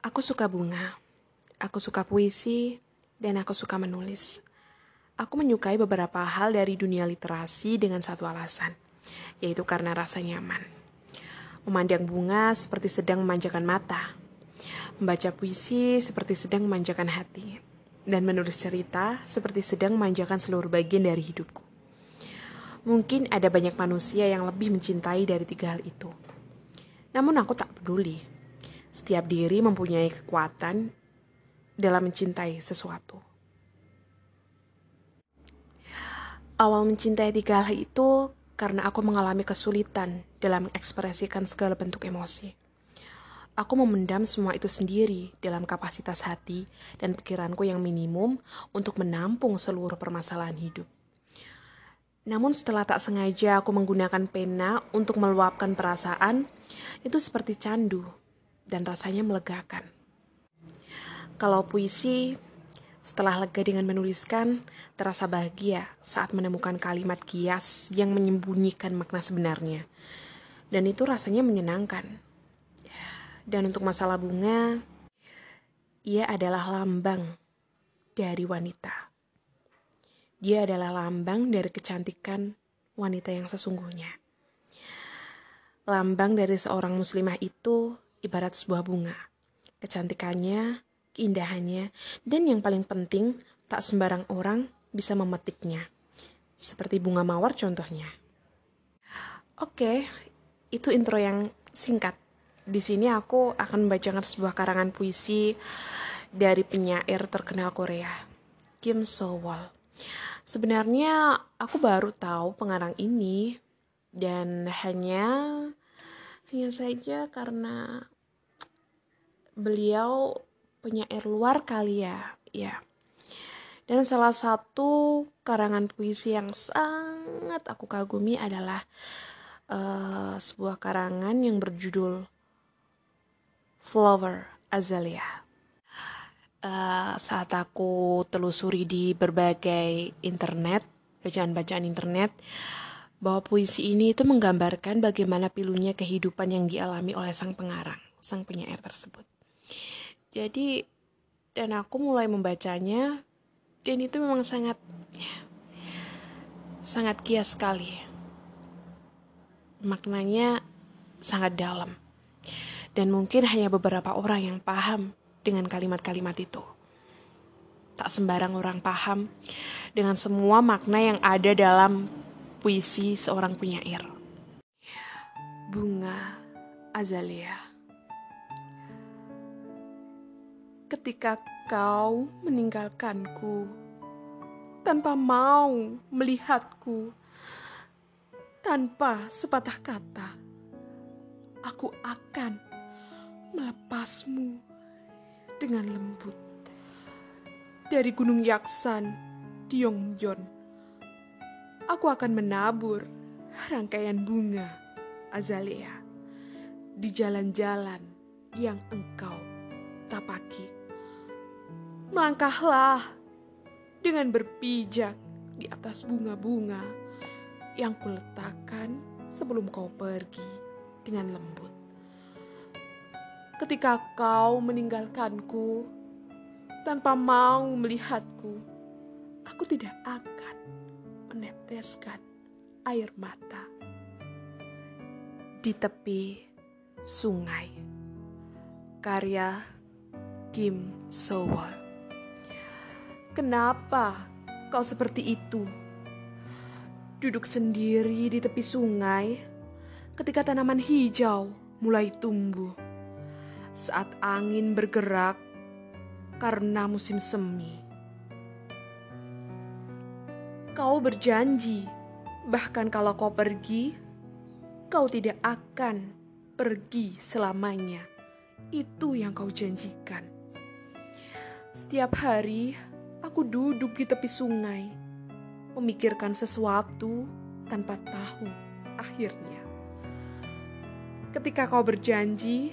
Aku suka bunga, aku suka puisi, dan aku suka menulis. Aku menyukai beberapa hal dari dunia literasi dengan satu alasan, yaitu karena rasa nyaman. Memandang bunga seperti sedang memanjakan mata, membaca puisi seperti sedang memanjakan hati, dan menulis cerita seperti sedang memanjakan seluruh bagian dari hidupku. Mungkin ada banyak manusia yang lebih mencintai dari tiga hal itu. Namun aku tak peduli setiap diri mempunyai kekuatan dalam mencintai sesuatu. Awal mencintai tiga hal itu karena aku mengalami kesulitan dalam mengekspresikan segala bentuk emosi. Aku memendam semua itu sendiri dalam kapasitas hati dan pikiranku yang minimum untuk menampung seluruh permasalahan hidup. Namun setelah tak sengaja aku menggunakan pena untuk meluapkan perasaan, itu seperti candu dan rasanya melegakan. Kalau puisi, setelah lega dengan menuliskan, terasa bahagia saat menemukan kalimat kias yang menyembunyikan makna sebenarnya. Dan itu rasanya menyenangkan. Dan untuk masalah bunga, ia adalah lambang dari wanita. Dia adalah lambang dari kecantikan wanita yang sesungguhnya. Lambang dari seorang muslimah itu ibarat sebuah bunga. Kecantikannya, keindahannya, dan yang paling penting, tak sembarang orang bisa memetiknya. Seperti bunga mawar contohnya. Oke, itu intro yang singkat. Di sini aku akan membacakan sebuah karangan puisi dari penyair terkenal Korea, Kim So Wol. Sebenarnya aku baru tahu pengarang ini dan hanya hanya saja karena beliau penyair luar kali ya, ya. Dan salah satu karangan puisi yang sangat aku kagumi adalah uh, sebuah karangan yang berjudul Flower Azalea. Uh, saat aku telusuri di berbagai internet, bacaan-bacaan internet, bahwa puisi ini itu menggambarkan bagaimana pilunya kehidupan yang dialami oleh sang pengarang, sang penyair tersebut. Jadi, dan aku mulai membacanya, dan itu memang sangat, ya, sangat kias sekali. Maknanya sangat dalam. Dan mungkin hanya beberapa orang yang paham dengan kalimat-kalimat itu. Tak sembarang orang paham dengan semua makna yang ada dalam puisi seorang penyair. Bunga Azalea Ketika kau meninggalkanku tanpa mau melihatku, tanpa sepatah kata, aku akan melepasmu dengan lembut dari Gunung Yaksan di Yongjon aku akan menabur rangkaian bunga azalea di jalan-jalan yang engkau tapaki. Melangkahlah dengan berpijak di atas bunga-bunga yang kuletakkan sebelum kau pergi dengan lembut. Ketika kau meninggalkanku tanpa mau melihatku, aku tidak akan meneteskan air mata di tepi sungai. Karya Kim Sowol. Kenapa kau seperti itu? Duduk sendiri di tepi sungai ketika tanaman hijau mulai tumbuh. Saat angin bergerak karena musim semi Kau berjanji, bahkan kalau kau pergi, kau tidak akan pergi selamanya. Itu yang kau janjikan. Setiap hari, aku duduk di tepi sungai, memikirkan sesuatu tanpa tahu akhirnya. Ketika kau berjanji,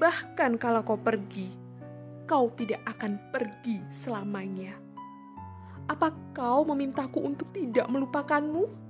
bahkan kalau kau pergi, kau tidak akan pergi selamanya. Apa kau memintaku untuk tidak melupakanmu?